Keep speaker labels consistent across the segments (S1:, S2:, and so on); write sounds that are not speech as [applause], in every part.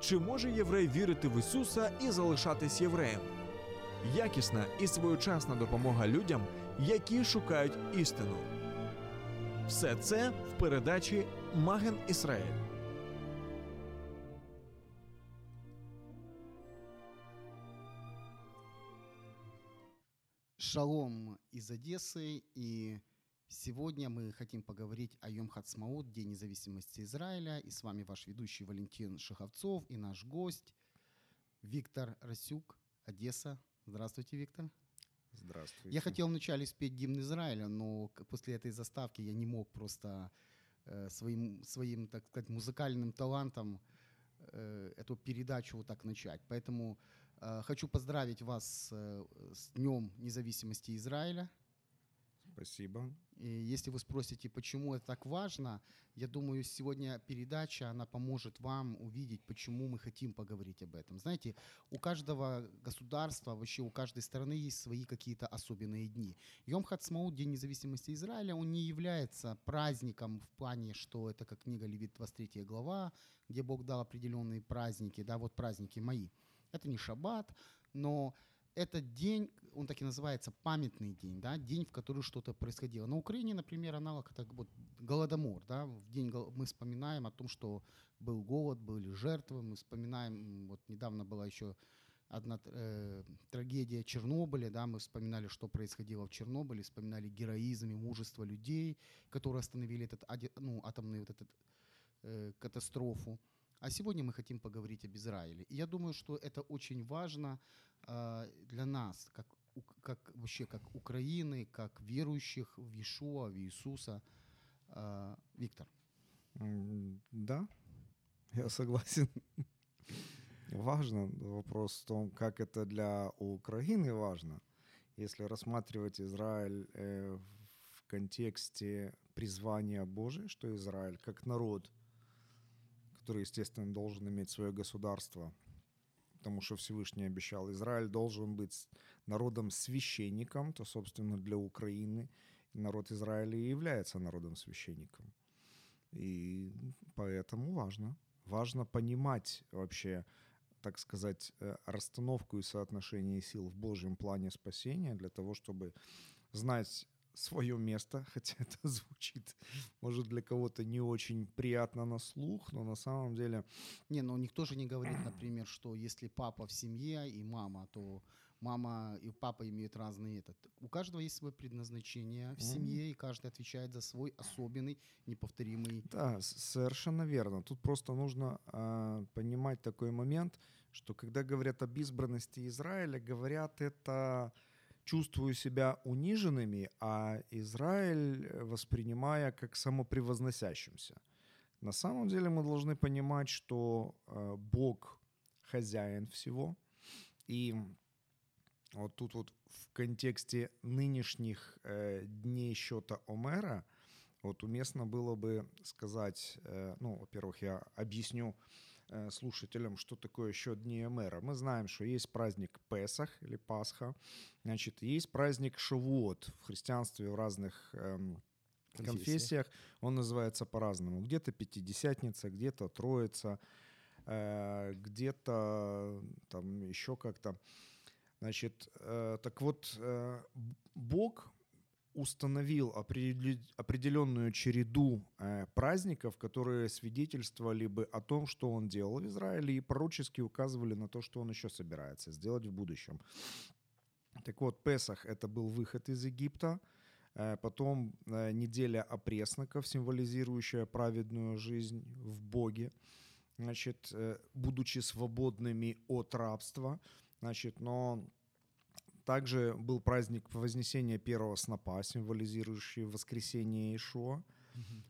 S1: Чи може єврей вірити в Ісуса і залишатись євреєм? Якісна і своєчасна допомога людям, які шукають істину. Все це в передачі Маген Ісраїль.
S2: Шалом из Одессы, и сегодня мы хотим поговорить о Йом Хацмаут, День независимости Израиля, и с вами ваш ведущий Валентин Шаховцов и наш гость Виктор Расюк, Одесса. Здравствуйте, Виктор.
S3: Здравствуйте.
S2: Я хотел вначале спеть гимн Израиля, но после этой заставки я не мог просто э, своим, своим, так сказать, музыкальным талантом э, эту передачу вот так начать. Поэтому э, хочу поздравить вас с Днем независимости Израиля.
S3: Спасибо.
S2: И если вы спросите, почему это так важно, я думаю, сегодня передача, она поможет вам увидеть, почему мы хотим поговорить об этом. Знаете, у каждого государства, вообще у каждой страны есть свои какие-то особенные дни. Йом Хацмаут, День независимости Израиля, он не является праздником в плане, что это как книга Левит 23 глава, где Бог дал определенные праздники, да, вот праздники мои. Это не шаббат, но этот день, он так и называется, памятный день, да, день, в который что-то происходило. На Украине, например, аналог это вот Голодомор, да, в день мы вспоминаем о том, что был голод, были жертвы, мы вспоминаем, вот недавно была еще одна э, трагедия Чернобыля, да, мы вспоминали, что происходило в Чернобыле, вспоминали героизм и мужество людей, которые остановили этот, ну, атомный вот этот э, катастрофу. А сегодня мы хотим поговорить об Израиле. И я думаю, что это очень важно для нас, как, как вообще как Украины, как верующих в Иешуа, в Иисуса. Э, Виктор.
S3: Да, я согласен. Важно вопрос в том, как это для Украины важно. Если рассматривать Израиль э, в контексте призвания Божия, что Израиль как народ, который, естественно, должен иметь свое государство, потому что Всевышний обещал, Израиль должен быть народом-священником, то, собственно, для Украины народ Израиля и является народом-священником. И поэтому важно. Важно понимать вообще, так сказать, э, расстановку и соотношение сил в Божьем плане спасения для того, чтобы знать свое место, [laughs] хотя это [laughs] звучит, может, для кого-то не очень приятно на слух, но на самом деле
S2: Не, ну никто же не говорит, [clears throat] например, что если папа в семье и мама, то мама и папа имеют разные этот. У каждого есть свое предназначение в семье, и каждый отвечает за свой особенный, неповторимый.
S3: Да, совершенно верно. Тут просто нужно а, понимать такой момент, что когда говорят об избранности Израиля, говорят это чувствую себя униженными, а Израиль э, воспринимая как самопревозносящимся. На самом деле мы должны понимать, что э, Бог хозяин всего, и вот тут вот в контексте нынешних э, дней счета Омера вот уместно было бы сказать, ну, во-первых, я объясню слушателям, что такое счет дней Омера. Мы знаем, что есть праздник Песах или Пасха, значит, есть праздник Шавуот в христианстве в разных эм,
S2: Конфессиях.
S3: конфессиях. Он называется по-разному. Где-то Пятидесятница, где-то Троица, э, где-то там еще как-то. Значит, э, так вот, э, Бог установил определенную череду э, праздников, которые свидетельствовали бы о том, что он делал в Израиле, и пророчески указывали на то, что он еще собирается сделать в будущем. Так вот, Песах — это был выход из Египта, э, потом э, неделя опресноков, символизирующая праведную жизнь в Боге, значит, будучи свободными от рабства, значит, но также был праздник Вознесения первого снопа, символизирующий воскресение Ишуа.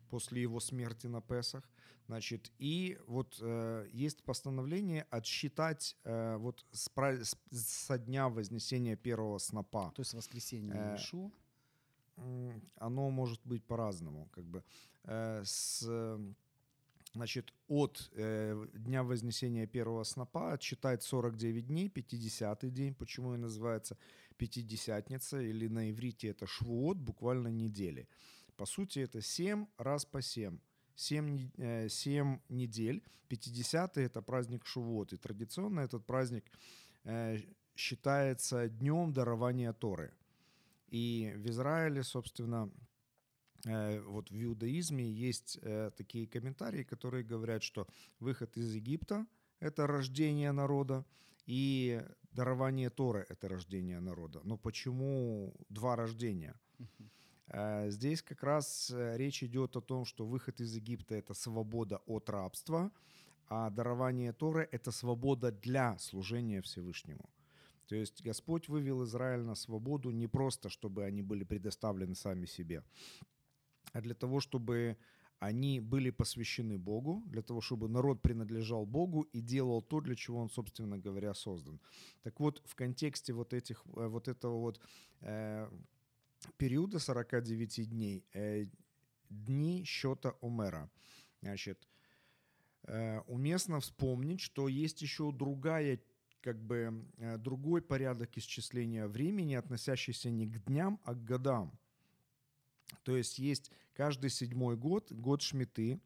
S3: после его смерти на Песах. Значит, и вот э, есть постановление отсчитать э, вот с, с- со дня вознесения первого снопа.
S2: То есть воскресенье
S3: Э, Оно может быть по-разному, как бы Э, с Значит, от э, дня вознесения первого снопа отсчитать 49 дней, 50-й день, почему и называется Пятидесятница, или на иврите это швуот, буквально недели. По сути, это 7 раз по 7. 7, 7 недель. 50 это праздник Шувот. И традиционно этот праздник э, считается днем дарования Торы. И в Израиле, собственно, вот в иудаизме есть э, такие комментарии, которые говорят, что выход из Египта – это рождение народа, и дарование Торы – это рождение народа. Но почему два рождения? Э, Здесь как раз э, речь идет о том, что выход из Египта – это свобода от рабства, а дарование Торы – это свобода для служения Всевышнему. То есть Господь вывел Израиль на свободу не просто, чтобы они были предоставлены сами себе, а для того, чтобы они были посвящены Богу, для того, чтобы народ принадлежал Богу и делал то, для чего он, собственно говоря, создан. Так вот, в контексте вот, этих, э, вот этого вот э, периода 49 дней, э, дни счета Омера, значит, э, уместно вспомнить, что есть еще другая как бы э, другой порядок исчисления времени, относящийся не к дням, а к годам. То есть есть каждый седьмой год, год Шмиты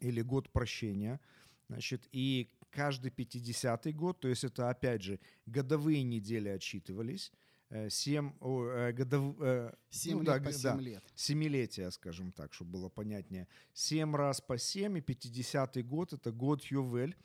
S3: или год прощения, значит, и каждый пятидесятый год, то есть это опять же годовые недели отсчитывались, э, семь, о, э, годов, э,
S2: 7
S3: ну
S2: лет
S3: да,
S2: по
S3: г-
S2: 7
S3: да.
S2: лет.
S3: семилетия, скажем так, чтобы было понятнее. Семь раз по семь, и 50-й год – это год Ювель.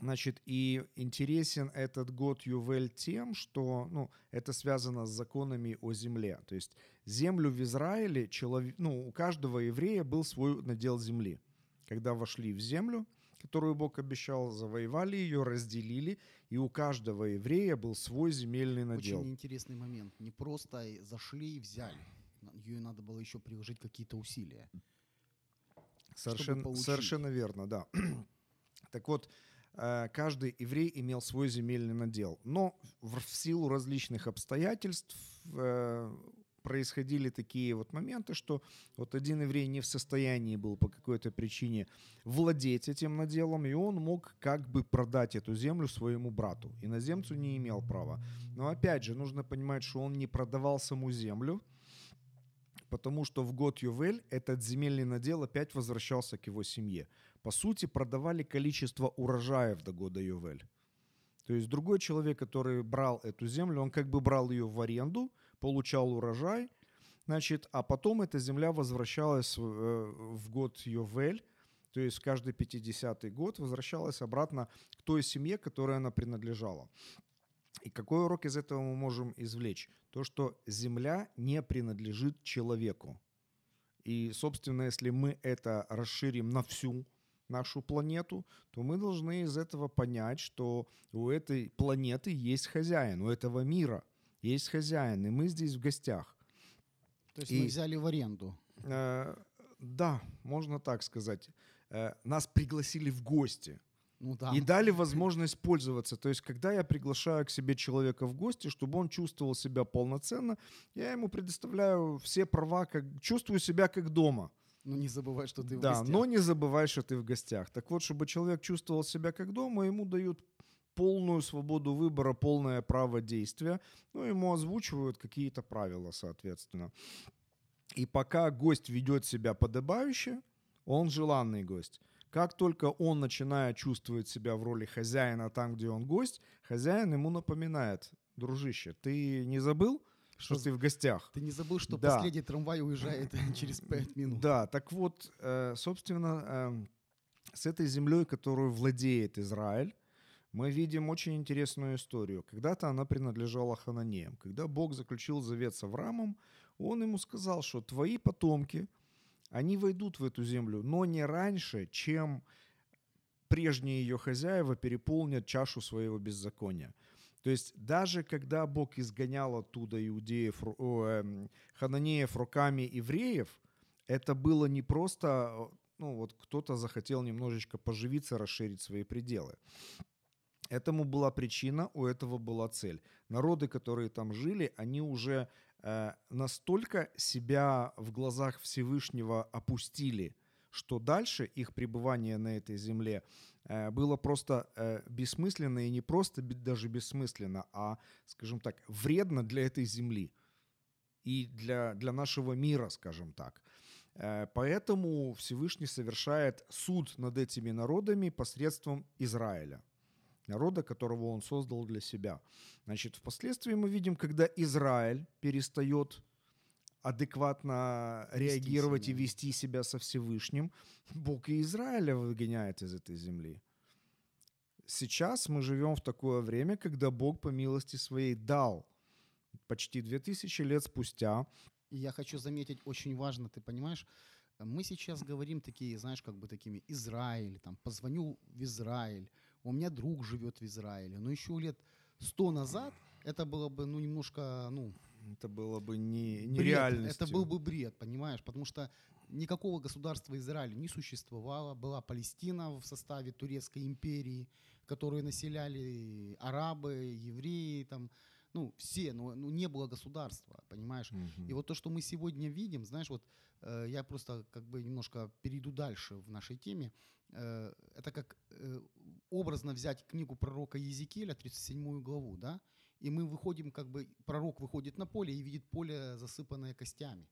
S3: Значит, и интересен этот год Ювель тем, что ну, это связано с законами о земле. То есть землю в Израиле, человек, ну, у каждого еврея был свой надел земли. Когда вошли в землю, которую Бог обещал, завоевали ее, разделили, и у каждого еврея был свой земельный надел.
S2: Очень интересный момент. Не просто зашли и взяли. Ее надо было еще приложить какие-то усилия.
S3: Совершенно, совершенно верно, да. [clears throat] Так вот, каждый еврей имел свой земельный надел. Но в в силу различных обстоятельств э, происходили такие вот моменты, что вот один еврей не в состоянии был по какой-то причине владеть этим наделом, и он мог как бы продать эту землю своему брату. Иноземцу не имел права. Но опять же, нужно понимать, что он не продавал саму землю, потому что в год Ювель этот земельный надел опять возвращался к его семье. По сути, продавали количество урожаев до года Ювель. То есть другой человек, который брал эту землю, он как бы брал ее в аренду, получал урожай, значит, а потом эта земля возвращалась э, в год Йовель, то есть каждый 50-й год возвращалась обратно к той семье, которой она принадлежала. И какой урок из этого мы можем извлечь? То, что земля не принадлежит человеку. И, собственно, если мы это расширим на всю нашу планету, то мы должны из этого понять, что у этой планеты есть хозяин, у этого мира есть хозяин, и мы здесь в гостях.
S2: То есть
S3: И-
S2: мы взяли в аренду.
S3: Э, да, можно так сказать. Э, нас пригласили в гости
S2: Ну да.
S3: и дали возможность пользоваться. То есть, когда я приглашаю к себе человека в гости, чтобы он чувствовал себя полноценно, я ему предоставляю все права, как чувствую себя как дома.
S2: Но не забывай, что ты в
S3: да,
S2: гостях.
S3: но не забывай, что ты в гостях. Так вот, чтобы человек чувствовал себя как дома, ему дают полную свободу выбора, полное право действия, ну, ему озвучивают какие-то правила, соответственно. И пока гость ведет себя подобающе, он желанный гость. Как только он начинает чувствовать себя в роли хозяина там, где он гость, хозяин ему напоминает, дружище, ты не забыл, что
S2: Что
S3: ты в гостях?
S2: Ты не забыл, что
S3: Да.
S2: последний трамвай уезжает [laughs] через 5 минут.
S3: Да, так вот, э, собственно, эм, с этой землей, которую владеет Израиль, мы видим очень интересную историю. Когда-то она принадлежала Хананеям. Когда Бог заключил завет с Авраамом, он ему сказал, что твои потомки, они войдут в эту землю, но не раньше, чем прежние ее хозяева переполнят чашу своего беззакония. То есть даже когда Бог изгонял оттуда иудеев, эм, хананеев руками евреев, это было не просто, ну вот кто-то захотел немножечко поживиться, расширить свои пределы. Этому была причина, у этого была цель. Народы, которые там жили, они уже настолько себя в глазах Всевышнего опустили, что дальше их пребывание на этой земле э, было просто э, бессмысленно и не просто даже бессмысленно, а, скажем так, вредно для этой земли и для, для нашего мира, скажем так. Э, поэтому Всевышний совершает суд над этими народами посредством Израиля, народа, которого он создал для себя. Значит, впоследствии мы видим, когда Израиль перестает адекватно реагировать себя. и вести себя со Всевышним, Бог и Израиля выгоняет из этой земли. Сейчас мы живем в такое время, когда Бог по милости своей дал почти 2000 лет спустя.
S2: И я хочу заметить, очень важно, ты понимаешь, мы сейчас говорим такие, знаешь, как бы такими, Израиль, там, позвоню в Израиль, у меня друг живет в Израиле, но еще лет сто назад это было бы, ну, немножко, ну,
S3: это было бы не, не реальностью.
S2: Это был бы бред, понимаешь? Потому что никакого государства Израиль не существовало. Была Палестина в составе Турецкой империи, которую населяли арабы, евреи, там, ну, все, но ну, не было государства, понимаешь? Угу. И вот то, что мы сегодня видим, знаешь, вот э, я просто как бы немножко перейду дальше в нашей теме. Э, это как э, образно взять книгу пророка Езекииля, 37 главу, да, и мы выходим, как бы, пророк выходит на поле и видит поле, засыпанное костями.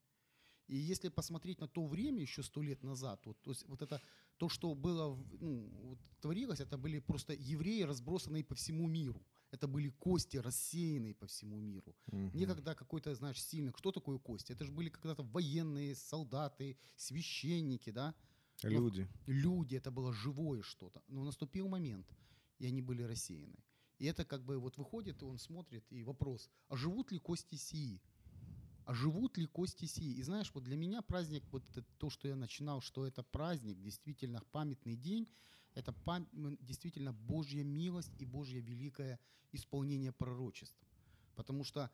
S2: И если посмотреть на то время, еще сто лет назад, вот, то, есть, вот это, то, что было, ну, вот, творилось, это были просто евреи, разбросанные по всему миру. Это были кости, рассеянные по всему миру. Угу. Не когда какой-то, знаешь, сильный. Кто такой кости? Это же были когда-то военные, солдаты, священники, да?
S3: Люди.
S2: Но, люди, это было живое что-то. Но наступил момент, и они были рассеяны. И это как бы вот выходит, и он смотрит, и вопрос, а живут ли кости сии? А живут ли кости сии? И знаешь, вот для меня праздник, вот это, то, что я начинал, что это праздник, действительно памятный день, это действительно Божья милость и Божье великое исполнение пророчеств. Потому что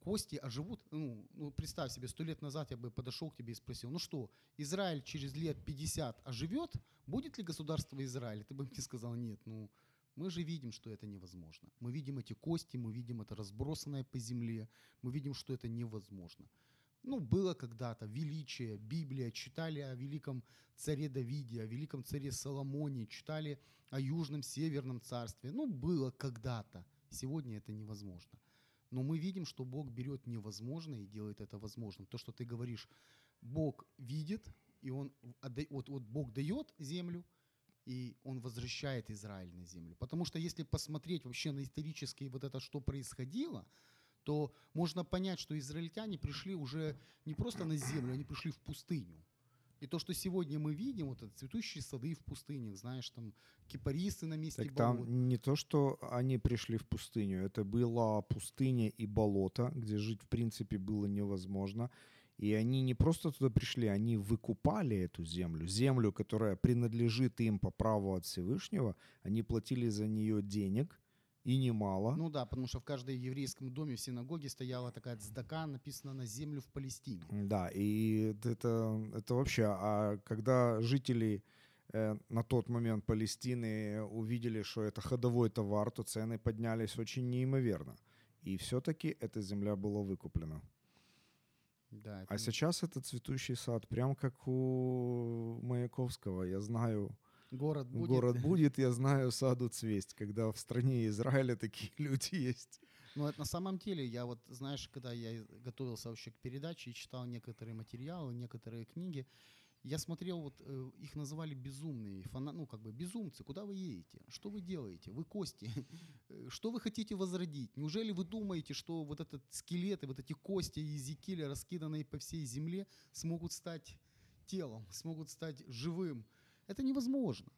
S2: кости оживут, ну, ну представь себе, сто лет назад я бы подошел к тебе и спросил, ну что, Израиль через лет 50 оживет, будет ли государство Израиль? Ты бы мне сказал, нет, ну, мы же видим, что это невозможно. Мы видим эти кости, мы видим это разбросанное по земле, мы видим, что это невозможно. Ну, было когда-то величие, Библия, читали о великом царе Давиде, о великом царе Соломоне, читали о южном, северном царстве. Ну, было когда-то. Сегодня это невозможно. Но мы видим, что Бог берет невозможное и делает это возможным. То, что ты говоришь, Бог видит, и Он, вот, вот Бог дает землю, и он возвращает Израиль на землю. Потому что если посмотреть вообще на исторические вот это, что происходило, то можно понять, что израильтяне пришли уже не просто на землю, они пришли в пустыню. И то, что сегодня мы видим, вот это цветущие сады в пустынях, знаешь, там кипарисы на месте
S3: так болот. там не то, что они пришли в пустыню, это была пустыня и болото, где жить в принципе было невозможно. И они не просто туда пришли, они выкупали эту землю. Землю, которая принадлежит им по праву от Всевышнего. Они платили за нее денег, и немало.
S2: Ну да, потому что в каждом еврейском доме в синагоге стояла такая цдака, написана на землю в Палестине.
S3: Да, и это, это вообще, а когда жители э, на тот момент Палестины увидели, что это ходовой товар, то цены поднялись очень неимоверно. И все-таки эта земля была выкуплена.
S2: Да, это...
S3: А сейчас это цветущий сад, прям как у Маяковского. Я знаю,
S2: город будет.
S3: Город будет, я знаю, саду цвесть, когда в стране Израиля такие [laughs] люди есть.
S2: Ну, это на самом деле, я вот, знаешь, когда я готовился вообще к передаче и читал некоторые материалы, некоторые книги, я смотрел, вот э, их называли безумные, фана, ну как бы безумцы. Куда вы едете? Что вы делаете? Вы кости. [laughs] Что вы хотите возродить? Неужели вы думаете, что вот этот скелет и вот эти кости Езекииля, раскиданные по всей земле, смогут стать телом, смогут стать живым? Это невозможно.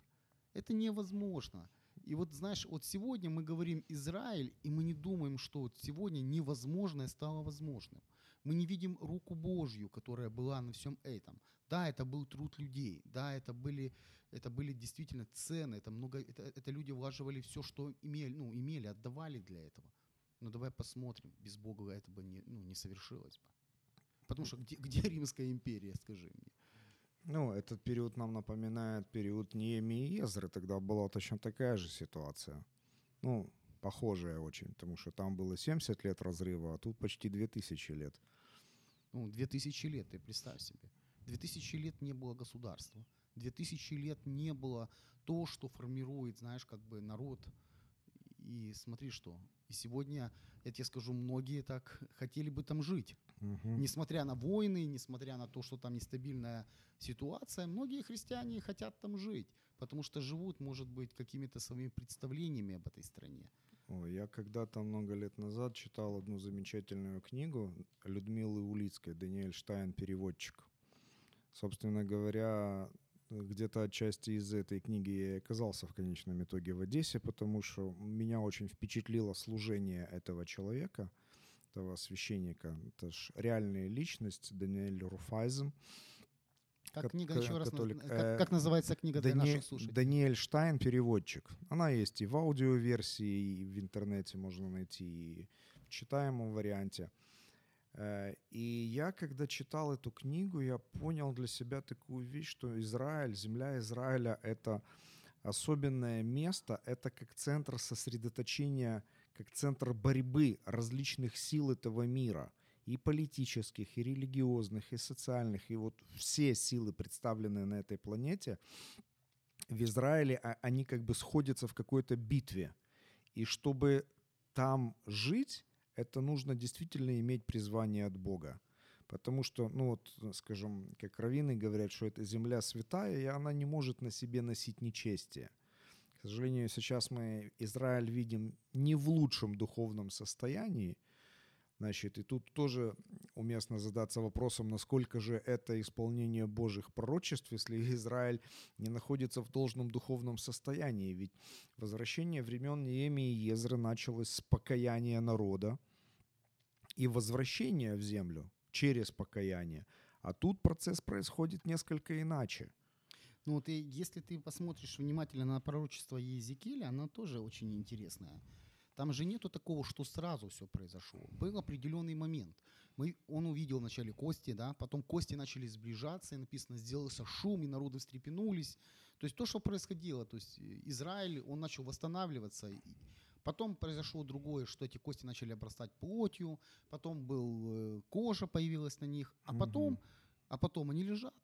S2: Это невозможно. И вот знаешь, вот сегодня мы говорим Израиль, и мы не думаем, что вот сегодня невозможное стало возможным. Мы не видим руку Божью, которая была на всем этом. Да, это был труд людей, да, это были, это были действительно цены, это, много, это, это люди влаживали все, что имели, ну, имели, отдавали для этого. Но давай посмотрим, без Бога это бы не, ну, не совершилось бы. Потому что где, где Римская империя, скажи мне?
S3: Ну, этот период нам напоминает период Неемии и Езры. Тогда была точно такая же ситуация. Ну, похожая очень, потому что там было 70 лет разрыва, а тут почти 2000 лет.
S2: Ну, 2000 лет, ты представь себе. 2000 лет не было государства. 2000 лет не было то, что формирует, знаешь, как бы народ. И смотри, что. И сегодня, я тебе скажу, многие так хотели бы там жить.
S3: Мгм.
S2: Несмотря на войны, несмотря на то, что там нестабильная ситуация, многие христиане хотят там жить, потому что живут, может быть, какими-то своими представлениями об этой стране.
S3: Ой, я когда-то много лет назад читал одну замечательную книгу Людмилы Улицкой «Даниэль Штайн. Переводчик». Собственно говоря, где-то отчасти из этой книги я оказался в конечном итоге в Одессе, потому что меня очень впечатлило служение этого человека, этого священника. Это ж реальная личность, Даниэль Руфайзен.
S2: Как
S3: Ка-
S2: книга еще раз,
S3: католик.
S2: как,
S3: Э,
S2: как называется книга для
S3: Дани-
S2: наших слушателей?
S3: Даниэль Штайн, переводчик. Она есть и в аудиоверсии, и в интернете можно найти, и в читаемом варианте. Э, И я, когда читал эту книгу, я понял для себя такую вещь, что Израиль, земля Израиля — это особенное место, это как центр сосредоточения, как центр борьбы различных сил этого мира — и политических, и религиозных, и социальных, и вот все силы, представленные на этой планете, в Израиле, а- они как бы сходятся в какой-то битве. И чтобы там жить, это нужно действительно иметь призвание от Бога. Потому что, ну вот, скажем, как раввины говорят, что эта земля святая, и она не может на себе носить нечестие. К сожалению, сейчас мы Израиль видим не в лучшем духовном состоянии, Значит, и тут тоже уместно задаться вопросом, насколько же это исполнение Божьих пророчеств, если [laughs] Израиль не находится в должном духовном состоянии. Ведь возвращение времен Неемии и Езры началось с покаяния народа и возвращение в землю через покаяние. А тут процесс происходит несколько иначе.
S2: Ну вот и если ты посмотришь внимательно на пророчество Езекииля, оно тоже очень интересное. Там же нету такого, что сразу все произошло. Был определенный момент. Мы, он увидел вначале кости, да, потом кости начали сближаться, и написано, сделался шум, и народы встрепенулись. То есть то, что происходило, то есть э, Израиль, он начал восстанавливаться. Потом произошло другое, что эти кости начали обрастать плотью, потом был, э, кожа появилась на них, а потом,
S3: Мгм.
S2: а потом они лежат.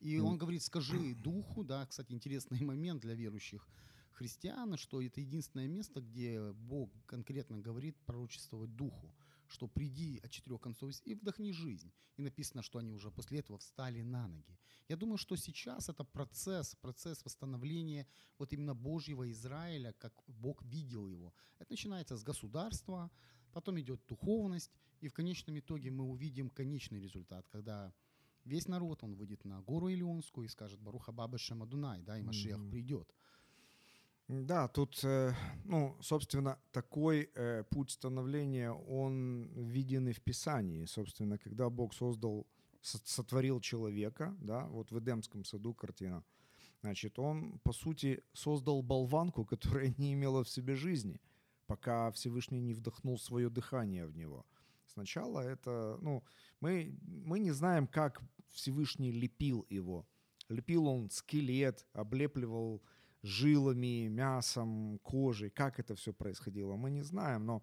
S2: И он говорит, скажи духу, да, кстати, интересный [laughs] момент для верующих христиан, что это единственное место, где Бог конкретно говорит пророчествовать духу, что приди от четырех концов и вдохни жизнь. И написано, что они уже после этого встали на ноги. Я думаю, что сейчас это процесс, процесс восстановления вот именно Божьего Израиля, как Бог видел его. Это начинается с государства, потом идет духовность, и в конечном итоге мы увидим конечный результат, когда весь народ, он выйдет на гору Илионскую и скажет «Баруха Баба Шамадунай», да, и Машиах
S3: Мгм.
S2: придет.
S3: Да, тут, э, ну, собственно, такой э, путь становления, он виден и в Писании. Собственно, когда Бог создал, со- сотворил человека, да, вот в Эдемском саду картина, значит, он, по сути, создал болванку, которая не имела в себе жизни, пока Всевышний не вдохнул свое дыхание в него. Сначала это, ну, мы, мы не знаем, как Всевышний лепил его. Лепил он скелет, облепливал жилами, мясом, кожей, как это все происходило, мы не знаем, но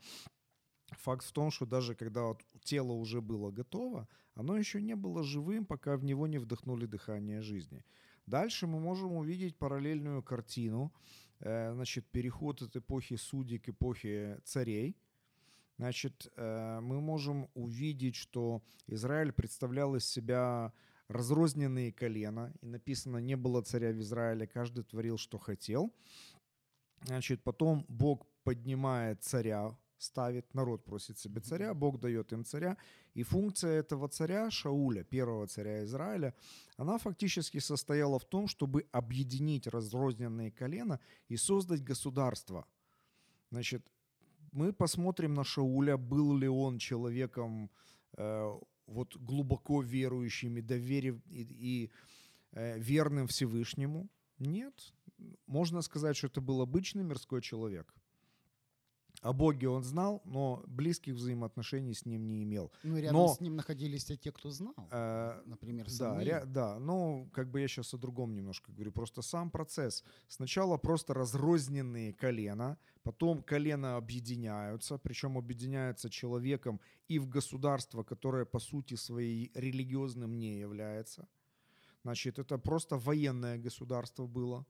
S3: факт в том, что даже когда вот тело уже было готово, оно еще не было живым, пока в него не вдохнули дыхание жизни. Дальше мы можем увидеть параллельную картину, э, значит, переход от эпохи судей к эпохе царей. Значит, э, мы можем увидеть, что Израиль представлял из себя разрозненные колена, и написано, не было царя в Израиле, каждый творил, что хотел. Значит, потом Бог поднимает царя, ставит, народ просит себе царя, Бог дает им царя, и функция этого царя, Шауля, первого царя Израиля, она фактически состояла в том, чтобы объединить разрозненные колена и создать государство. Значит, мы посмотрим на Шауля, был ли он человеком э, вот глубоко верующим и доверив и, и э, верным Всевышнему? Нет. Можно сказать, что это был обычный мирской человек. О Боге он знал, но близких взаимоотношений с ним не имел.
S2: Ну, рядом
S3: Но-
S2: с ним находились те, кто знал.
S3: Э,
S2: Например,
S3: Да,
S2: Самуил.
S3: ре- да, ну, как бы я сейчас о другом немножко говорю. Просто сам процесс. Сначала просто разрозненные колена, потом колена объединяются, причем объединяются человеком и в государство, которое по сути своей религиозным не является. Значит, это просто военное государство было.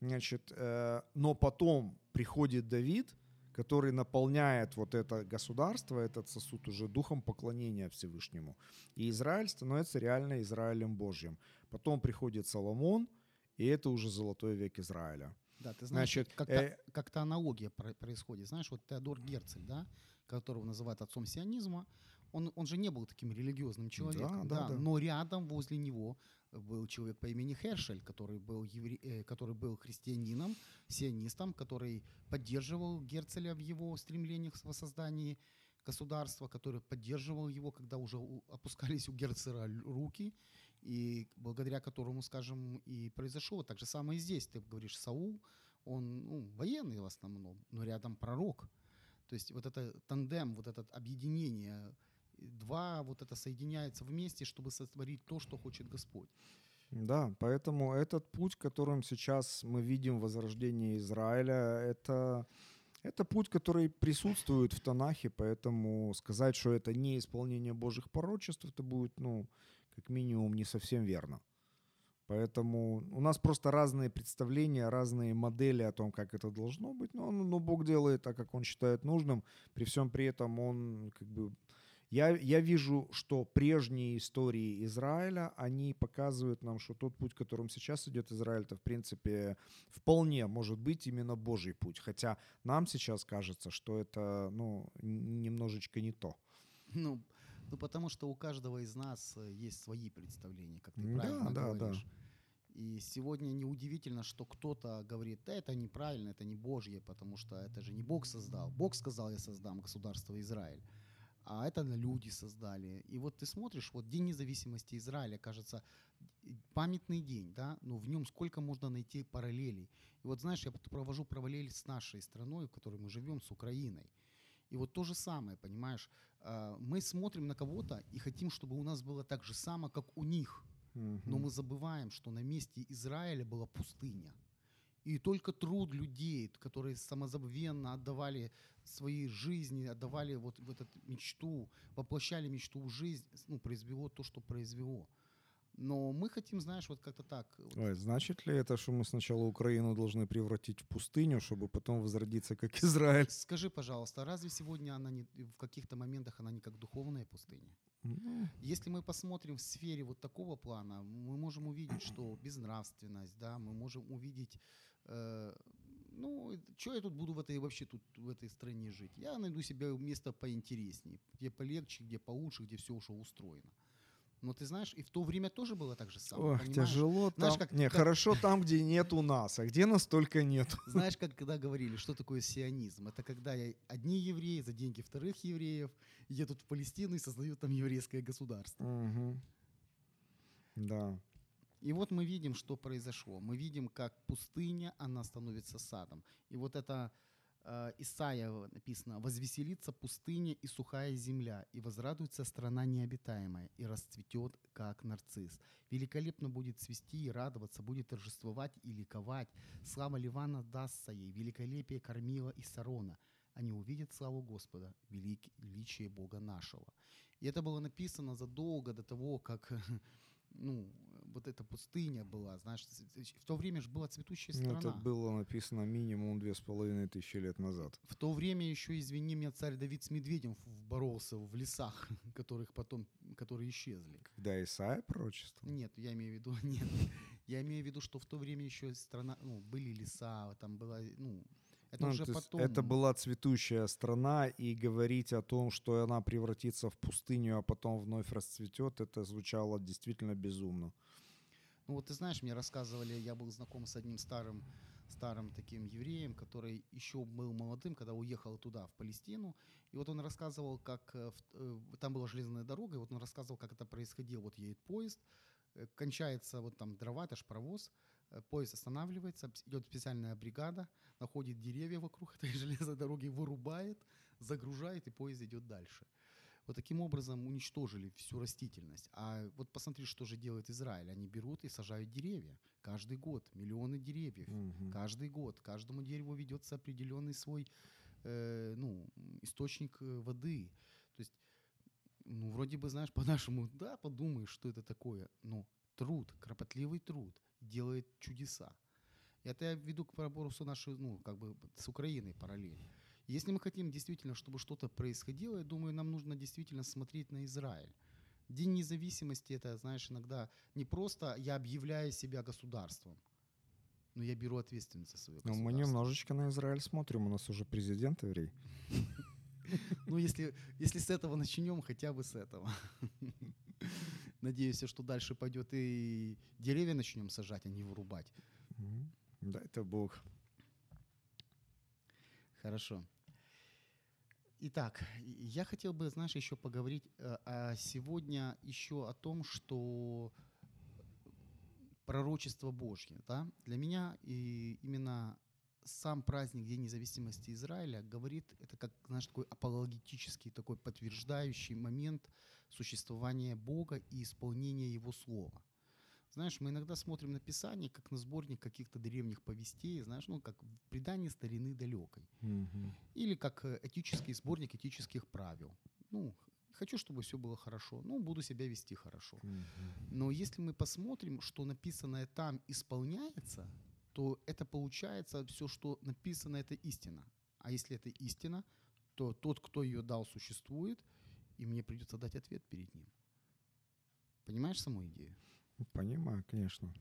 S3: Значит, э, но потом приходит Давид, который наполняет вот это государство, этот сосуд уже духом поклонения Всевышнему. И Израиль становится реально Израилем Божьим. Потом приходит Соломон, и это уже золотой век Израиля.
S2: Да, ты знаешь,
S3: Значит,
S2: как-то,
S3: э,
S2: как-то аналогия про- происходит. Знаешь, вот Теодор Герцель, да, которого называют отцом сионизма, он, он же не был таким религиозным человеком,
S3: да, да.
S2: но рядом возле него был человек по имени Хершель, который был, евре... э, который был христианином, сионистом, который поддерживал Герцеля в его стремлениях в создании государства, который поддерживал его, когда уже опускались у Герцера руки, и благодаря которому, скажем, и произошло. Так же самое и здесь. Ты говоришь, Саул, он ну, военный в основном, но рядом пророк. То есть вот это тандем, вот это объединение, два вот это соединяется вместе, чтобы сотворить то, что хочет Господь.
S3: Да, поэтому этот путь, которым сейчас мы видим возрождение Израиля, это, это путь, который присутствует в Танахе, поэтому сказать, что это не исполнение Божьих пророчеств, это будет, ну, как минимум, не совсем верно. Поэтому у нас просто разные представления, разные модели о том, как это должно быть. Но, но Бог делает так, как Он считает нужным. При всем при этом Он как бы я, я вижу, что прежние истории Израиля, они показывают нам, что тот путь, которым сейчас идет Израиль, это, в принципе, вполне может быть именно Божий путь. Хотя нам сейчас кажется, что это, ну, немножечко не то.
S2: Ну, ну, потому что у каждого из нас э, есть свои представления, как ты
S3: Да,
S2: правильно
S3: да, да.
S2: говоришь. И сегодня неудивительно, что кто-то говорит, да, это неправильно, это не Божье, потому что это же не Бог создал. Бог сказал, я создам государство Израиль. А это люди создали. И вот ты смотришь, вот День независимости Израиля, кажется, памятный день, да, но в нем сколько можно найти параллелей. И вот знаешь, я провожу параллель с нашей страной, в которой мы живем, с Украиной. И вот то же самое, понимаешь, а, мы смотрим на кого-то и хотим, чтобы у нас было так же само, как у них. Но мы забываем, что на месте Израиля была пустыня. И только труд людей, которые самозабвенно отдавали свои жизни, отдавали вот в эту мечту, воплощали мечту в жизнь, ну, произвело то, что произвело. Но мы хотим, знаешь, вот как-то так. вот
S3: Ой, значит ли это, что мы сначала Украину должны превратить в пустыню, чтобы потом возродиться как [laughs] Израиль?
S2: Скажи, пожалуйста, разве сегодня она не, в каких-то моментах она не как духовная пустыня?
S3: Ну,
S2: Если мы посмотрим в сфере вот такого плана, мы можем увидеть, что [clears throat] безнравственность, да, мы можем увидеть, ну, что я тут буду в этой вообще тут в этой стране жить? Я найду себе место поинтереснее, где полегче, где получше, где все уже устроено. Но ты знаешь, и в то время тоже было так же самое,
S3: Ох,
S2: понимаешь?
S3: тяжело
S2: Знаешь,
S3: там.
S2: как-
S3: не,
S2: как-
S3: хорошо там, где нет у нас, а где нас только нет. [laughs]
S2: Знаешь, как когда говорили, что такое сионизм? Это когда одни евреи за деньги вторых евреев едут в Палестину и создают там еврейское государство.
S3: Мгм. Да.
S2: И вот мы видим, что произошло. Мы видим, как пустыня, она становится садом. И вот это э, Исаия написано, «Возвеселится пустыня и сухая земля, и возрадуется страна необитаемая, и расцветет, как нарцисс. Великолепно будет цвести и радоваться, будет торжествовать и ликовать. Слава Ливана дастся ей, великолепие Кормила и Сарона. Они увидят славу Господа, величие Бога нашего». И это было написано задолго до того, как [laughs] ну, вот эта пустыня была, знаешь, в то время же была цветущая
S3: Ну,
S2: страна.
S3: Это было написано минимум две с половиной тысячи лет назад.
S2: В то время еще, извини меня, царь Давид с медведем боролся в лесах, [laughs] которых потом, которые исчезли.
S3: Когда Исаия пророчество?
S2: Нет, я имею в виду, [laughs] нет. Я имею в виду, что в то время еще страна, ну, были леса, там была, ну, это
S3: Ну,
S2: уже потом.
S3: это была цветущая страна, и говорить о том, что она превратится в пустыню, а потом вновь расцветет, это звучало действительно безумно.
S2: Ну вот ты знаешь, мне рассказывали, я был знаком с одним старым, старым таким евреем, который еще был молодым, когда уехал туда, в Палестину. И вот он рассказывал, как э, э, там была железная дорога, и вот он рассказывал, как это происходило. Вот едет поезд, э, кончается вот там дрова, это ж паровоз, Поезд останавливается, идет специальная бригада, находит деревья вокруг этой [laughs] железной дороги, вырубает, загружает, и поезд идет дальше. Вот таким образом уничтожили всю растительность. А вот посмотри, что же делает Израиль. Они берут и сажают деревья. Каждый год миллионы деревьев.
S3: Мгм.
S2: Каждый год. Каждому дереву ведется определенный свой э, ну, источник э, воды. То есть, ну, вроде бы, знаешь, [laughs] по-нашему, да, подумаешь, что это такое. Но труд, кропотливый труд делает чудеса. И Это я веду к вопросу нашей, ну, как бы с Украиной параллель. Если мы хотим действительно, чтобы что-то происходило, я думаю, нам нужно действительно смотреть на Израиль. День независимости это, знаешь, иногда не просто я объявляю себя государством, но я беру ответственность за свое
S3: Ну,
S2: государство.
S3: мы немножечко на Израиль смотрим, у нас уже президент еврей. [laughs]
S2: Ну, если, если с этого начнем, хотя бы с этого. [laughs] Надеюсь, что дальше пойдет и деревья начнем сажать, а не вырубать.
S3: Да, это Бог.
S2: Хорошо. Итак, я хотел бы, знаешь, еще поговорить э, а сегодня еще о том, что пророчество Божье. Да? Для меня и именно сам праздник День независимости Израиля говорит, это как, знаешь, такой апологетический, такой подтверждающий момент существования Бога и исполнения Его Слова. Знаешь, мы иногда смотрим на Писание, как на сборник каких-то древних повестей, знаешь, ну, как в предании старины далекой.
S3: Мгм.
S2: Или как э, этический сборник этических правил. Ну, хочу, чтобы все было хорошо, ну, буду себя вести хорошо.
S3: Мгм.
S2: Но если мы посмотрим, что написанное там исполняется, то это получается все, что написано, это истина. А если это истина, то тот, кто ее дал, существует, и мне придется дать ответ перед ним. Понимаешь саму идею?
S3: Понимаю, конечно.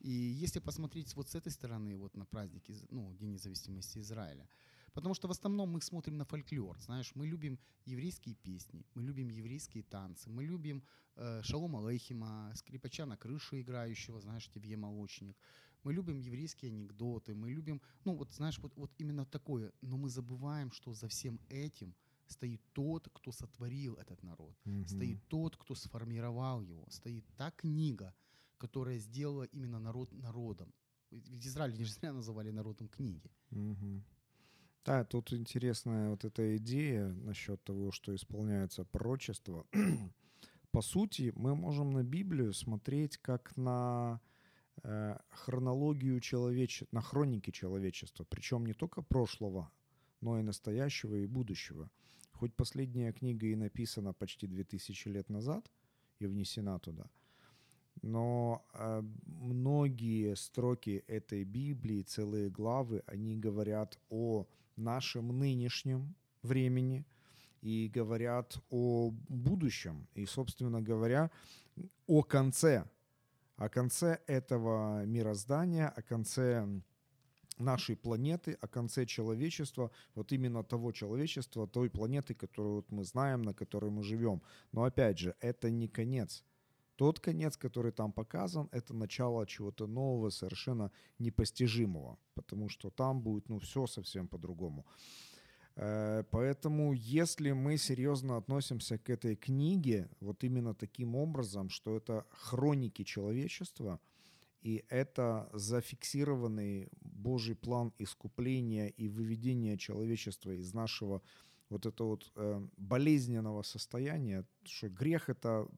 S2: И если посмотреть вот с этой стороны, вот на праздник, Из- ну, День независимости Израиля, потому что в основном мы смотрим на фольклор, знаешь, мы любим еврейские песни, мы любим еврейские танцы, мы любим э, Шалом Алейхима, скрипача на крыше играющего, знаешь, тебе молочник, мы любим еврейские анекдоты, мы любим, ну вот знаешь, вот, вот именно такое, но мы забываем, что за всем этим стоит тот, кто сотворил этот народ
S3: Мгм.
S2: стоит тот, кто сформировал его, стоит та книга, которая сделала именно народ народом. Ведь Израиль не зря называли народом книги.
S3: Мгм. Да, тут интересная вот эта идея насчет того, что исполняется пророчество. [clears throat] По сути, мы можем на Библию смотреть как на э, хронологию человечества, на хроники человечества, причем не только прошлого, но и настоящего и будущего. Хоть последняя книга и написана почти 2000 лет назад и внесена туда, но э, многие строки этой Библии, целые главы, они говорят о нашем нынешнем времени и говорят о будущем. И, собственно говоря, о конце. О конце этого мироздания, о конце нашей планеты, о конце человечества, вот именно того человечества, той планеты, которую вот мы знаем, на которой мы живем. Но опять же, это не конец. Тот конец, который там показан, это начало чего-то нового, совершенно непостижимого, потому что там будет, ну, все совсем по-другому. Э, Поэтому, если мы серьезно относимся к этой книге, вот именно таким образом, что это хроники человечества, и это зафиксированный Божий план искупления и выведения человечества из нашего вот этого вот э, болезненного состояния, что грех это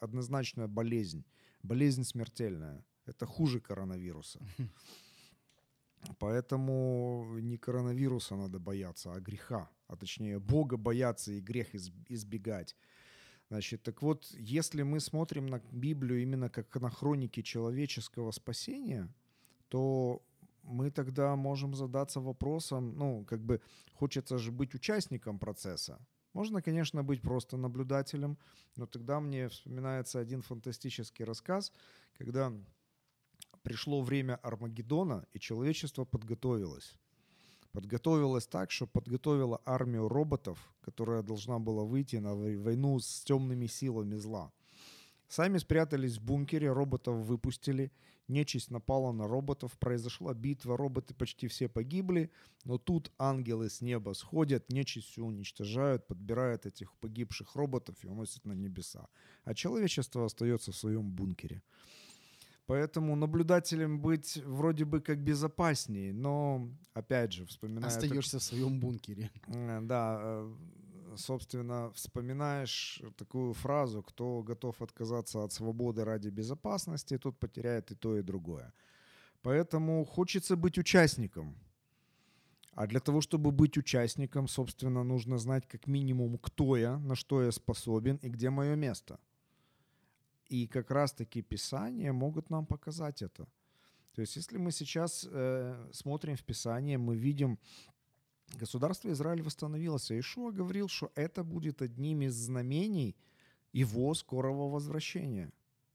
S3: однозначная болезнь, болезнь смертельная. Это хуже коронавируса. [laughs] Поэтому не коронавируса надо бояться, а греха. А точнее, Бога бояться и грех из- избегать. Значит, так вот, если мы смотрим на Библию именно как на хроники человеческого спасения, то мы тогда можем задаться вопросом, ну, как бы хочется же быть участником процесса. Можно, конечно, быть просто наблюдателем, но тогда мне вспоминается один фантастический рассказ, когда пришло время Армагеддона, и человечество подготовилось. Подготовилось так, что подготовило армию роботов, которая должна была выйти на вой- войну с темными силами зла. Сами спрятались в бункере, роботов выпустили, нечисть напала на роботов, произошла битва, роботы почти все погибли, но тут ангелы с неба сходят, нечисть уничтожают, подбирают этих погибших роботов и уносят на небеса. А человечество остается в своем бункере. Поэтому наблюдателем быть вроде бы как безопаснее, но опять же, вспоминая...
S2: Остаешься в своем бункере.
S3: Э, Да, э, собственно, вспоминаешь такую фразу, кто готов отказаться от свободы ради безопасности, тот потеряет и то, и другое. Поэтому хочется быть участником. А для того, чтобы быть участником, собственно, нужно знать как минимум, кто я, на что я способен и где мое место. И как раз-таки Писания могут нам показать это. То есть, если мы сейчас э, смотрим в Писание, мы видим государство Израиль восстановилось. А Ишуа говорил, что это будет одним из знамений его скорого возвращения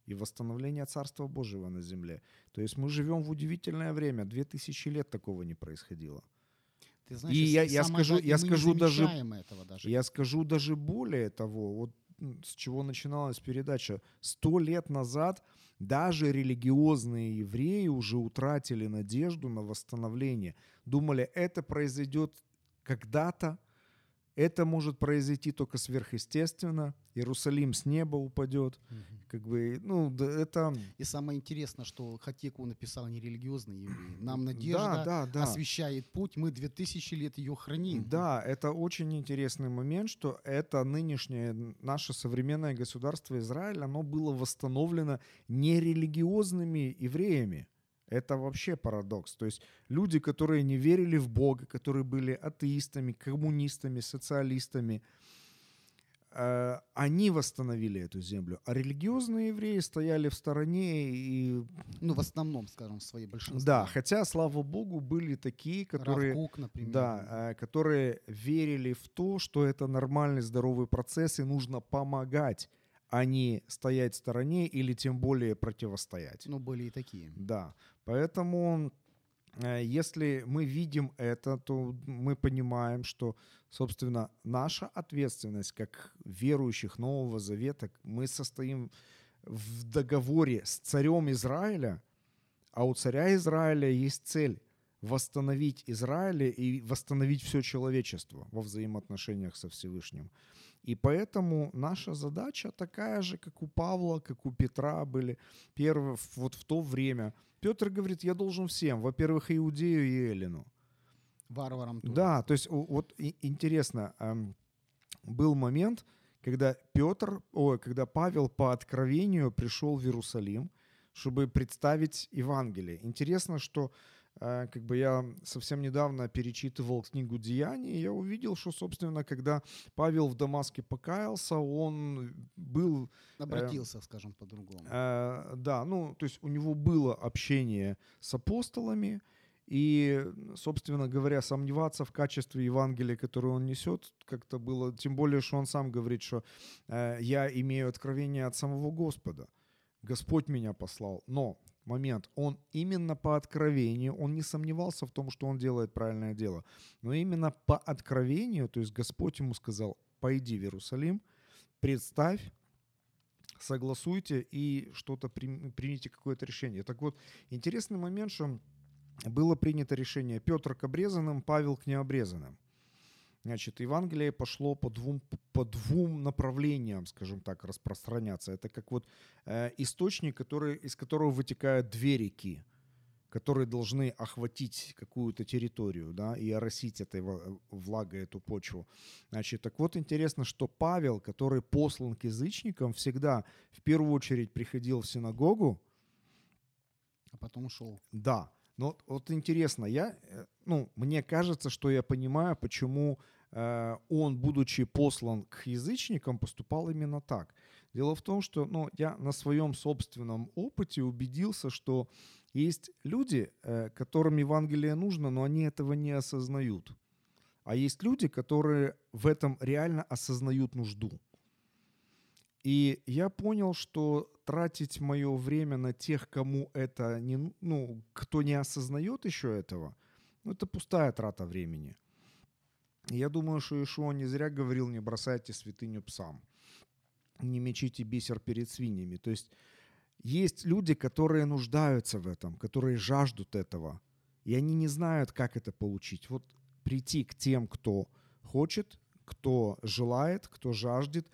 S3: и восстановления Царства Божьего на земле. То есть мы живем в удивительное время. Две тысячи лет такого не происходило.
S2: Ты знаешь,
S3: И я- я скажу- я скажу даже-
S2: этого даже.
S3: Я скажу даже более того, вот с чего начиналась передача. Сто лет назад даже религиозные евреи уже утратили надежду на восстановление. Думали, это произойдет когда-то, это может произойти только сверхъестественно, Иерусалим с неба упадет.
S2: Мгм.
S3: Как бы, ну, да, это...
S2: И самое интересное, что Хатеку написал не религиозный еврей. Нам
S3: Да,
S2: надежда
S3: да, да.
S2: освещает путь, мы 2000 лет ее храним.
S3: Да, это очень интересный момент, что это нынешнее наше современное государство Израиль, оно было восстановлено нерелигиозными евреями. Это вообще парадокс. То есть люди, которые не верили в Бога, которые были атеистами, коммунистами, социалистами, э, они восстановили эту землю. А религиозные евреи стояли в стороне и...
S2: Ну, в основном, скажем, в своей большинстве.
S3: Да, хотя, слава Богу, были такие, которые...
S2: Рав Кук, например.
S3: Да, э, которые верили в то, что это нормальный здоровый процесс и нужно помогать, а не стоять в стороне или тем более противостоять.
S2: Ну, были и такие.
S3: Да, поэтому э, если мы видим это, то мы понимаем, что, собственно, наша ответственность как верующих Нового Завета, мы состоим в договоре с царем Израиля, а у царя Израиля есть цель восстановить Израиль и восстановить все человечество во взаимоотношениях со Всевышним. И поэтому наша задача такая же, как у Павла, как у Петра были первые, вот в то время. Петр говорит, я должен всем, во-первых, Иудею и Эллину.
S2: Варварам тоже.
S3: Да, то есть вот интересно, эм, был момент, когда Петр, ой, когда Павел по откровению пришел в Иерусалим, чтобы представить Евангелие. Интересно, что как бы я совсем недавно перечитывал книгу Деяний, и я увидел, что, собственно, когда Павел в Дамаске покаялся, он был
S2: Обратился, скажем, по-другому.
S3: Э, да, ну, то есть у него было общение с апостолами, и, собственно говоря, сомневаться в качестве Евангелия, которое он несет, как-то было, тем более, что он сам говорит, что э, я имею откровение от самого Господа. Господь меня послал. Но момент, он именно по откровению, он не сомневался в том, что он делает правильное дело, но именно по откровению, то есть Господь ему сказал, пойди в Иерусалим, представь, согласуйте и что-то прим- примите какое-то решение. Так вот, интересный момент, что было принято решение Петр к обрезанным, Павел к необрезанным. Значит, Евангелие пошло по двум, по двум направлениям, скажем так, распространяться. Это как вот э, источник, который, из которого вытекают две реки, которые должны охватить какую-то территорию, да, и оросить этой влагой эту почву. Значит, так вот интересно, что Павел, который послан к язычникам, всегда в первую очередь приходил в синагогу,
S2: А потом ушел.
S3: да. Но вот, вот интересно, я, э, ну, мне кажется, что я понимаю, почему он, будучи послан к язычникам, поступал именно так. Дело в том, что ну, я на своем собственном опыте убедился, что есть люди, э, которым Евангелие нужно, но они этого не осознают. А есть люди, которые в этом реально осознают нужду. И я понял, что тратить мое время на тех, кому это не, ну, кто не осознает еще этого, ну, это пустая трата времени. Я думаю, что Ишуа не зря говорил, не бросайте святыню псам, не мечите бисер перед свиньями. То есть есть люди, которые нуждаются в этом, которые жаждут этого, и они не знают, как это получить. Вот прийти к тем, кто хочет, кто желает, кто жаждет,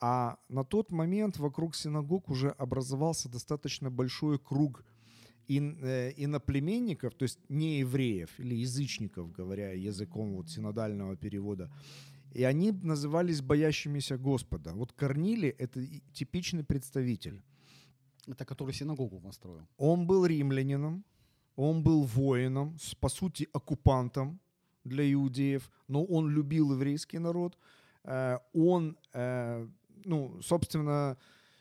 S3: А на тот момент вокруг синагог уже образовался достаточно большой круг ин, э, иноплеменников, то есть не евреев или язычников, говоря языком вот синодального перевода. И они назывались боящимися Господа. Вот Корнилий — это типичный представитель.
S2: Это который синагогу построил.
S3: Он был римлянином, он был воином, по сути, оккупантом для иудеев, но он любил еврейский народ. Э, Он, э, ну, собственно,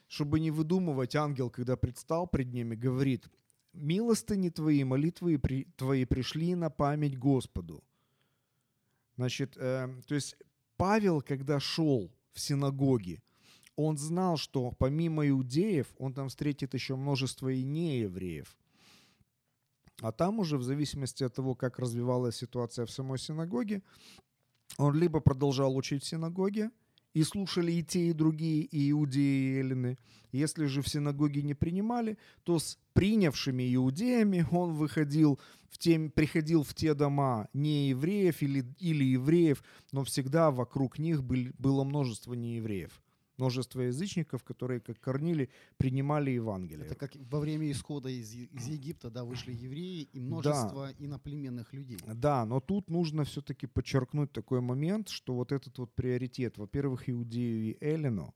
S3: чтобы не выдумывать, ангел, когда предстал пред ними, говорит, «Милостыни твои, молитвы твои пришли на память Господу». Значит, э, то есть Павел, когда шел в синагоги, он знал, что помимо иудеев, он там встретит еще множество и неевреев. А там уже, в зависимости от того, как развивалась ситуация в самой синагоге, он либо продолжал учить в синагоге, и слушали и те, и другие, и иудеи, и эллины. Если же в синагоге не принимали, то с принявшими иудеями он выходил в те, приходил в те дома не евреев или, или евреев, но всегда вокруг них были, было множество неевреев. Множество язычников, которые, как Корнили, принимали Евангелие.
S2: Это как во время исхода из, из Египта, да, вышли евреи и множество иноплеменных людей.
S3: Да, но тут нужно все-таки подчеркнуть такой момент, что вот этот вот приоритет, во-первых, Иудею и Эллину,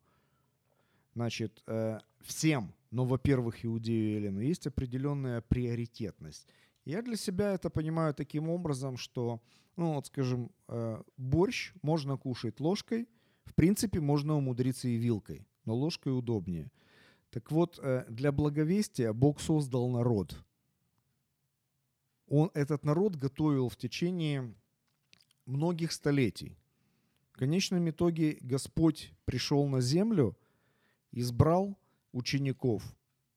S3: значит, э, всем, но, во-первых, Иудею и Эллину есть определенная приоритетность. Я для себя это понимаю таким образом, что, ну вот, скажем, э, борщ можно кушать ложкой, в принципе, можно умудриться и вилкой, но ложкой удобнее. Так вот, э, для благовестия Бог создал народ – он, этот народ готовил в течение многих столетий. В конечном итоге Господь пришел на землю, избрал учеников,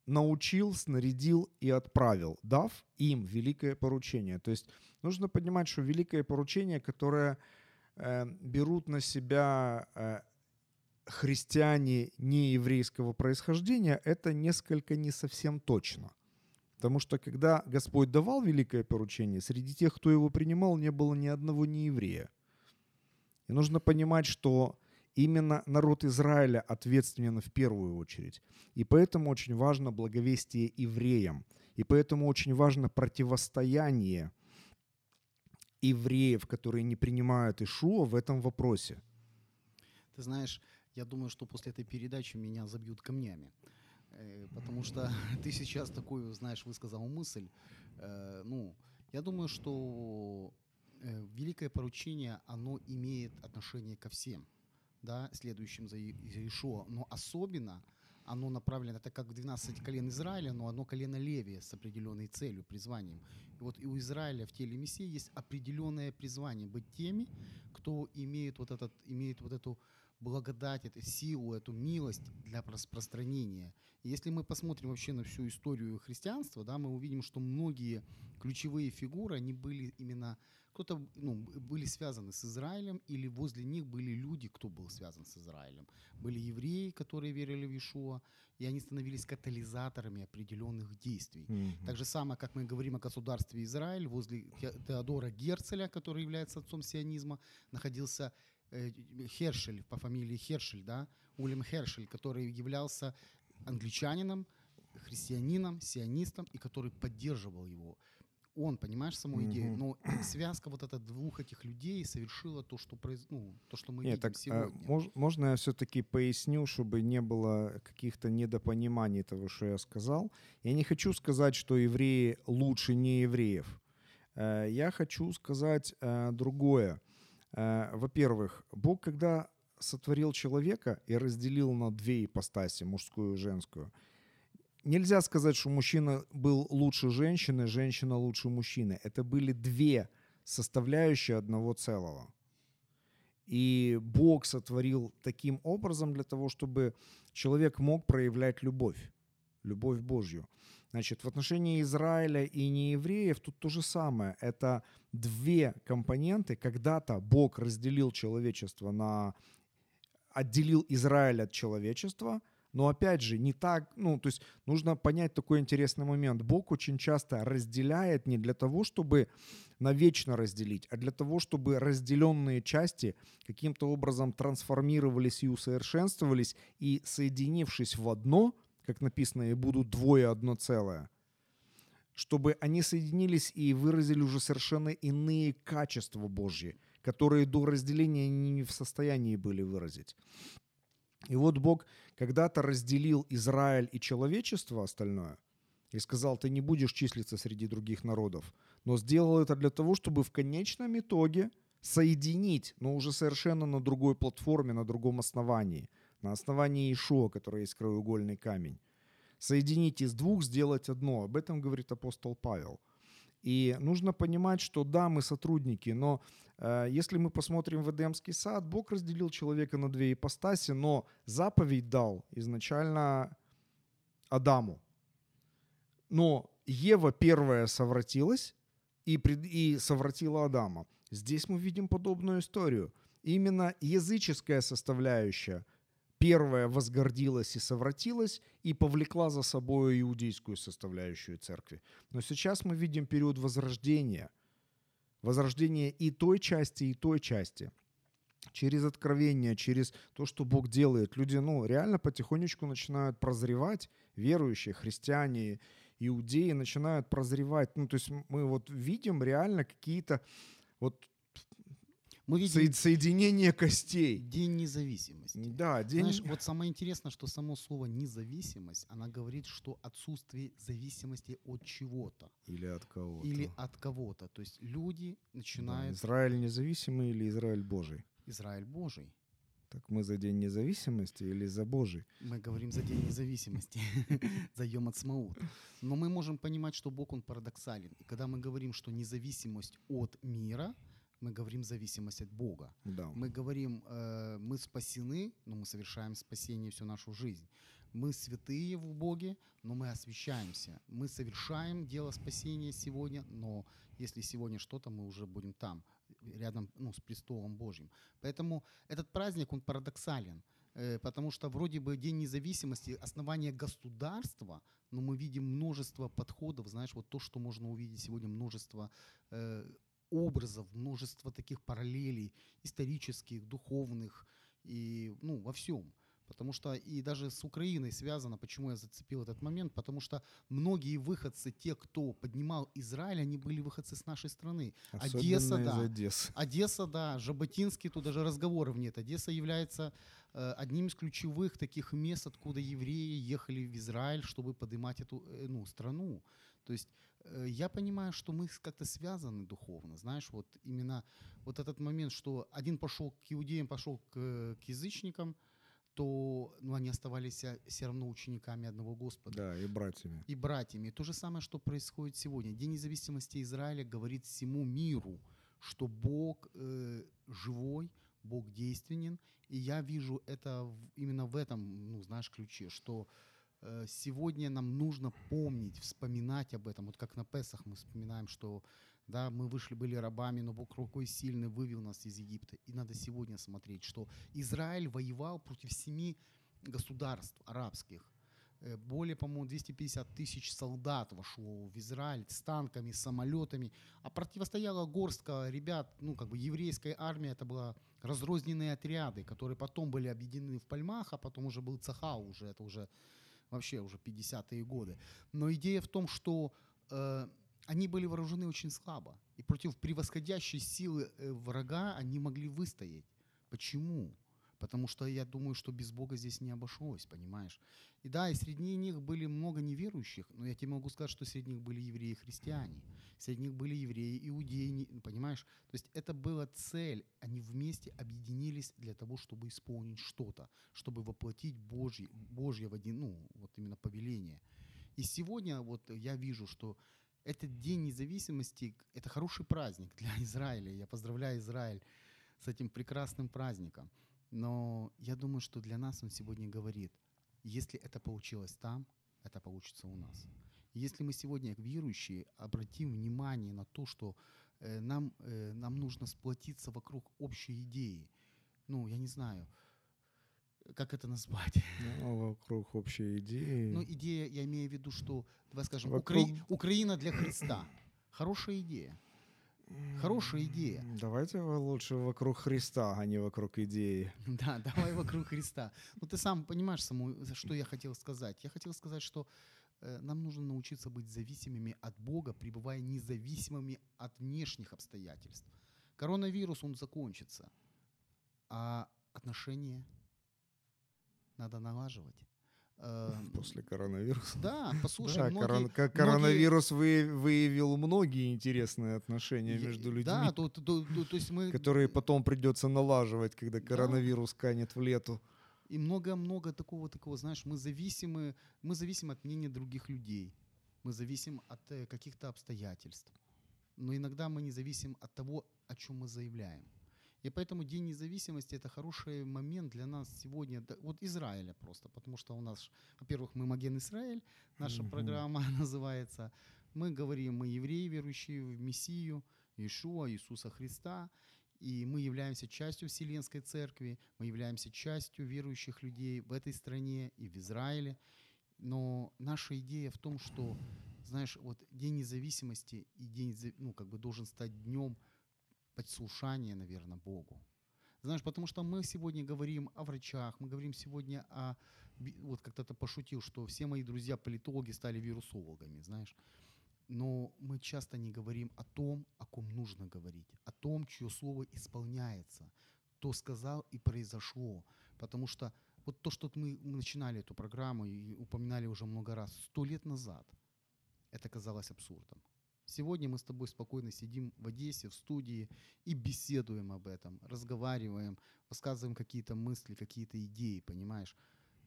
S3: научил, снарядил и отправил, дав им великое поручение. То есть нужно понимать, что великое поручение, которое берут на себя э, христиане нееврейского происхождения, это несколько не совсем точно. Потому что когда Господь давал великое поручение, среди тех, кто его принимал, не было ни одного нееврея. И нужно понимать, что именно народ Израиля ответственен в первую очередь. И поэтому очень важно благовестие евреям. И поэтому очень важно противостояние евреев, которые не принимают Ишуа в этом вопросе.
S2: Ты знаешь, я думаю, что после этой передачи меня забьют камнями. Э, Потому что [laughs] ты сейчас такую, знаешь, высказал мысль. Э, Ну, я думаю, что э, великое поручение, оно имеет отношение ко всем, да, следующим за Иешуа, но особенно оно направлено, так как 12 колен Израиля, но одно колено Левия с определенной целью, призванием. И вот и у Израиля в теле Мессии есть определенное призвание быть теми, кто имеет вот, этот, имеет вот эту благодать, эту силу, эту милость для распространения. И если мы посмотрим вообще на всю историю христианства, да, мы увидим, что многие ключевые фигуры, они были именно, кто-то ну, были связаны с Израилем, или возле них были люди, кто был связан с Израилем. Были евреи, которые верили в Иешуа, и они становились катализаторами определенных действий. Так же самое, как мы говорим о государстве Израиль, возле Те- Теодора Герцеля, который является отцом сионизма, находился э, Хершель по фамилии Хершель, да, Улем Хершель, который являлся англичанином, христианином, сионистом, и который поддерживал его. Он, понимаешь, саму идею,
S3: Мгм.
S2: но связка вот эта двух этих людей совершила то, что, произ... ну, то, что мы
S3: Нет,
S2: видим
S3: так, а,
S2: сегодня.
S3: мож- можно я все-таки поясню, чтобы не было каких-то недопониманий того, что я сказал. Я не хочу сказать, что евреи лучше не евреев. Э, Я хочу сказать э, другое. Э, Во-первых, Бог, когда сотворил человека и разделил на две ипостаси, мужскую и женскую, нельзя сказать, что мужчина был лучше женщины, женщина лучше мужчины. Это были две составляющие одного целого. И Бог сотворил таким образом для того, чтобы человек мог проявлять любовь, любовь Божью. Значит, в отношении Израиля и неевреев тут то же самое. Это две компоненты. Когда-то Бог разделил человечество на... отделил Израиль от человечества, Но опять же, не так, ну, то есть нужно понять такой интересный момент. Бог очень часто разделяет не для того, чтобы навечно разделить, а для того, чтобы разделенные части каким-то образом трансформировались и усовершенствовались, и соединившись в одно, как написано, и будут двое одно целое, чтобы они соединились и выразили уже совершенно иные качества Божьи, которые до разделения они не в состоянии были выразить. И вот Бог когда-то разделил Израиль и человечество остальное и сказал, ты не будешь числиться среди других народов, но сделал это для того, чтобы в конечном итоге соединить, но уже совершенно на другой платформе, на другом основании, на основании Ишуа, который есть краеугольный камень. Соединить из двух, сделать одно. Об этом говорит апостол Павел. И нужно понимать, что да, мы сотрудники, но э, если мы посмотрим в Эдемский сад, Бог разделил человека на две ипостаси, но заповедь дал изначально Адаму. Но Ева первая совратилась и, пред, и совратила Адама. Здесь мы видим подобную историю. Именно языческая составляющая первая возгордилась и совратилась и повлекла за собой иудейскую составляющую церкви. Но сейчас мы видим период возрождения. Возрождение и той части, и той части. Через откровение, через то, что Бог делает. Люди ну, реально потихонечку начинают прозревать, верующие, христиане, иудеи начинают прозревать. Ну, то есть мы вот видим реально какие-то вот
S2: Мы видим
S3: соединение костей.
S2: День независимости.
S3: Да, день...
S2: Знаешь, вот самое интересное, что само слово независимость, она говорит, что отсутствие зависимости от чего-то
S3: Или от кого-то.
S2: или от кого-то. То есть люди
S3: Да,
S2: начинают
S3: Израиль независимый или Израиль Божий?
S2: Израиль Божий.
S3: Так мы за День независимости или за Божий?
S2: Мы говорим за День независимости, [laughs] за Йом Ацмаут. Но мы можем понимать, что Бог, Он парадоксален. И когда мы говорим, что независимость от мира, мы говорим зависимость от Бога.
S3: Да.
S2: Мы говорим, э, мы спасены, но мы совершаем спасение всю нашу жизнь. Мы святые в Боге, но мы освящаемся. Мы совершаем дело спасения сегодня, но если сегодня что-то, мы уже будем там, рядом ну, с престолом Божьим. Поэтому этот праздник, он парадоксален. э, Потому что вроде бы День независимости, основание государства, но мы видим множество подходов, знаешь, вот то, что можно увидеть сегодня, множество э, образов, множество таких параллелей исторических, духовных и ну, во всем. Потому что и даже с Украиной связано, почему я зацепил этот момент, потому что многие выходцы, те, кто поднимал Израиль, они были выходцы с нашей страны.
S3: Особенно
S2: Одесса, да.
S3: Одессы.
S2: Одесса, да, Жаботинский, тут даже разговоров нет. Одесса является э, одним из ключевых таких мест, откуда евреи ехали в Израиль, чтобы поднимать эту э, ну, страну. То есть я понимаю, что мы как-то связаны духовно, знаешь, вот именно вот этот момент, что один пошел к иудеям, пошел к, э, к язычникам, то ну, они оставались все равно учениками одного Господа
S3: Да, и братьями.
S2: и братьями. То же самое, что происходит сегодня. День независимости Израиля говорит всему миру, что Бог э, живой, Бог действенен. И я вижу это в- именно в этом, ну, знаешь, ключе, что э, сегодня нам нужно помнить, вспоминать об этом. Вот как на Песах мы вспоминаем, что да, мы вышли, были рабами, но Бог рукой сильный вывел нас из Египта. И надо сегодня смотреть, что Израиль воевал против семи государств арабских. Э, Более, по-моему, 250 тысяч солдат вошло в Израиль с танками, с самолетами. А противостояла горстка ребят, ну, как бы еврейская армия, это была разрозненные отряды, которые потом были объединены в Пальмах, а потом уже был Цахау, уже это уже вообще уже 50-е годы. Но идея в том, что э, они были вооружены очень слабо. И против превосходящей силы э, врага они могли выстоять. Почему? Потому что я думаю, что без Бога здесь не обошлось, понимаешь? И да, и среди них были много неверующих, но я тебе могу сказать, что среди них были евреи и христиане. Среди них были евреи, иудеи, понимаешь? То есть это была цель. Они вместе объединились для того, чтобы исполнить что-то, чтобы воплотить Божье, Божье в один, ну, вот именно повеление. И сегодня вот я вижу, что этот День независимости – это хороший праздник для Израиля. Я поздравляю Израиль с этим прекрасным праздником. Но я думаю, что для нас он сегодня говорит, если это получилось там, это получится у нас. Если мы сегодня, как верующие, обратим внимание на то, что э, нам, э, нам нужно сплотиться вокруг общей идеи, ну, я не знаю, как это назвать?
S3: Ну, вокруг общей идеи.
S2: Ну, идея, я имею в виду, что, давай скажем,
S3: Вокруг-
S2: Укра- Украина для Христа. Хорошая идея. Хорошая идея.
S3: Давайте лучше вокруг Христа, а не вокруг идеи. [laughs]
S2: Да, давай вокруг Христа. Ну, ты сам понимаешь, саму, что я хотел сказать. Я хотел сказать, что э, нам нужно научиться быть зависимыми от Бога, пребывая независимыми от внешних обстоятельств. Коронавирус, он закончится, а отношения надо налаживать. Э,
S3: После коронавируса.
S2: Да, послушай,
S3: да,
S2: многие-
S3: корон-
S2: многие-
S3: коронавирус вы- выявил многие интересные отношения между людьми,
S2: Да, то, то- то- то есть мы...
S3: которые потом придется налаживать, когда коронавирус канет в лету.
S2: И много-много такого, такого, знаешь, мы зависимы, мы зависим от мнения других людей. Мы зависим от э, каких-то обстоятельств. Но иногда мы не зависим от того, о чем мы заявляем. И поэтому День независимости – это хороший момент для нас сегодня, вот Израиля просто, потому что у нас, во-первых, мы Маген Израиль, наша
S3: Мгм.
S2: программа [laughs] называется. Мы говорим, мы евреи, верующие в Мессию, Иешуа, Иисуса Христа, и мы являемся частью Вселенской Церкви, мы являемся частью верующих людей в этой стране и в Израиле. Но наша идея в том, что, знаешь, вот День независимости и День, ну, как бы должен стать днем послушания, наверное, Богу. Знаешь, потому что мы сегодня говорим о врачах, мы говорим сегодня о... Вот как-то ты пошутил, что все мои друзья-политологи стали вирусологами, знаешь. Но мы часто не говорим о том, о ком нужно говорить, о том, чье слово исполняется, кто сказал и произошло. Потому что вот то, что мы начинали эту программу и упоминали уже много раз, сто лет назад, это казалось абсурдом. Сегодня мы с тобой спокойно сидим в Одессе, в студии и беседуем об этом, разговариваем, высказываем какие-то мысли, какие-то идеи, понимаешь?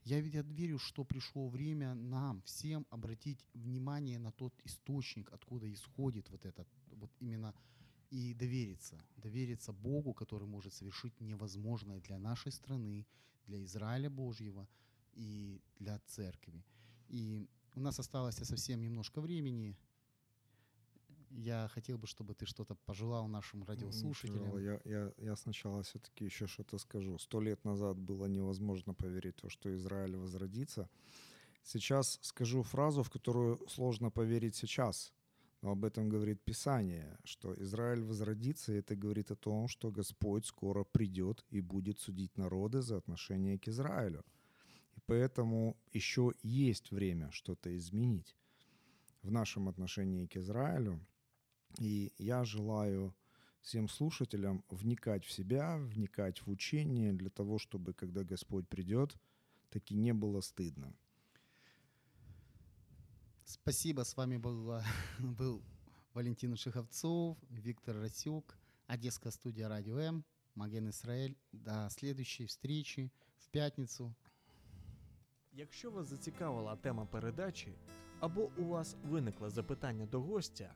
S2: Я ведь верю, что пришло время нам всем обратить внимание на тот источник, откуда исходит вот этот, вот именно и довериться, довериться Богу, который может совершить невозможное для нашей страны, для Израиля Божьего и для церкви. И у нас осталось совсем немножко времени. Я хотел бы, чтобы ты что-то пожелал нашим радиослушателям.
S3: Я, я, я сначала все-таки еще что-то скажу. Сто лет назад было невозможно поверить в то, что Израиль возродится. Сейчас скажу фразу, в которую сложно поверить сейчас. Но об этом говорит Писание, что Израиль возродится, и это говорит о том, что Господь скоро придет и будет судить народы за отношение к Израилю. И поэтому еще есть время что-то изменить в нашем отношении к Израилю. И я желаю всем слушателям вникать в себя, вникать в учение для того, чтобы, когда Господь придет, таки не было стыдно.
S2: Спасибо, с вами был, [laughs] был Валентин Шиховцов, Виктор Расюк, Одесская студия Радио М, Маген Исраэль. До следующей встречи в пятницу.
S1: Якщо вас зацікавила тема передачі або у вас виникло запитання до гостя,